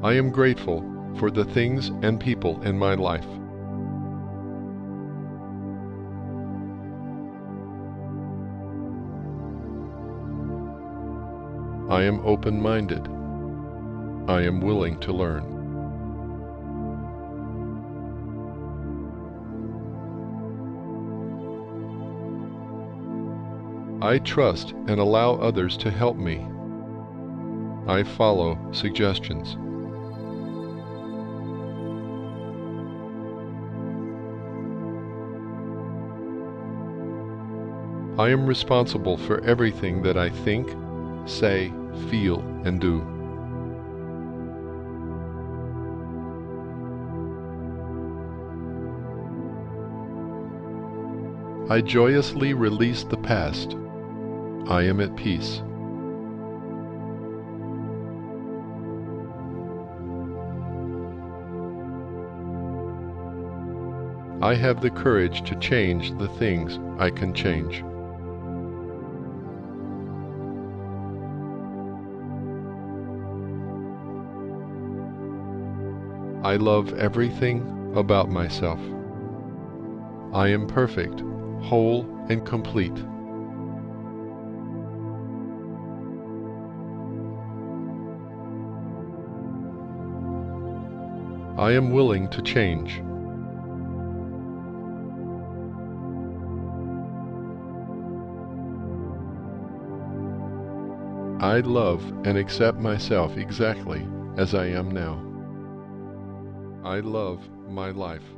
I am grateful for the things and people in my life. I am open minded. I am willing to learn. I trust and allow others to help me. I follow suggestions. I am responsible for everything that I think, say, feel, and do. I joyously release the past. I am at peace. I have the courage to change the things I can change. I love everything about myself. I am perfect, whole, and complete. I am willing to change. I love and accept myself exactly as I am now. I love my life.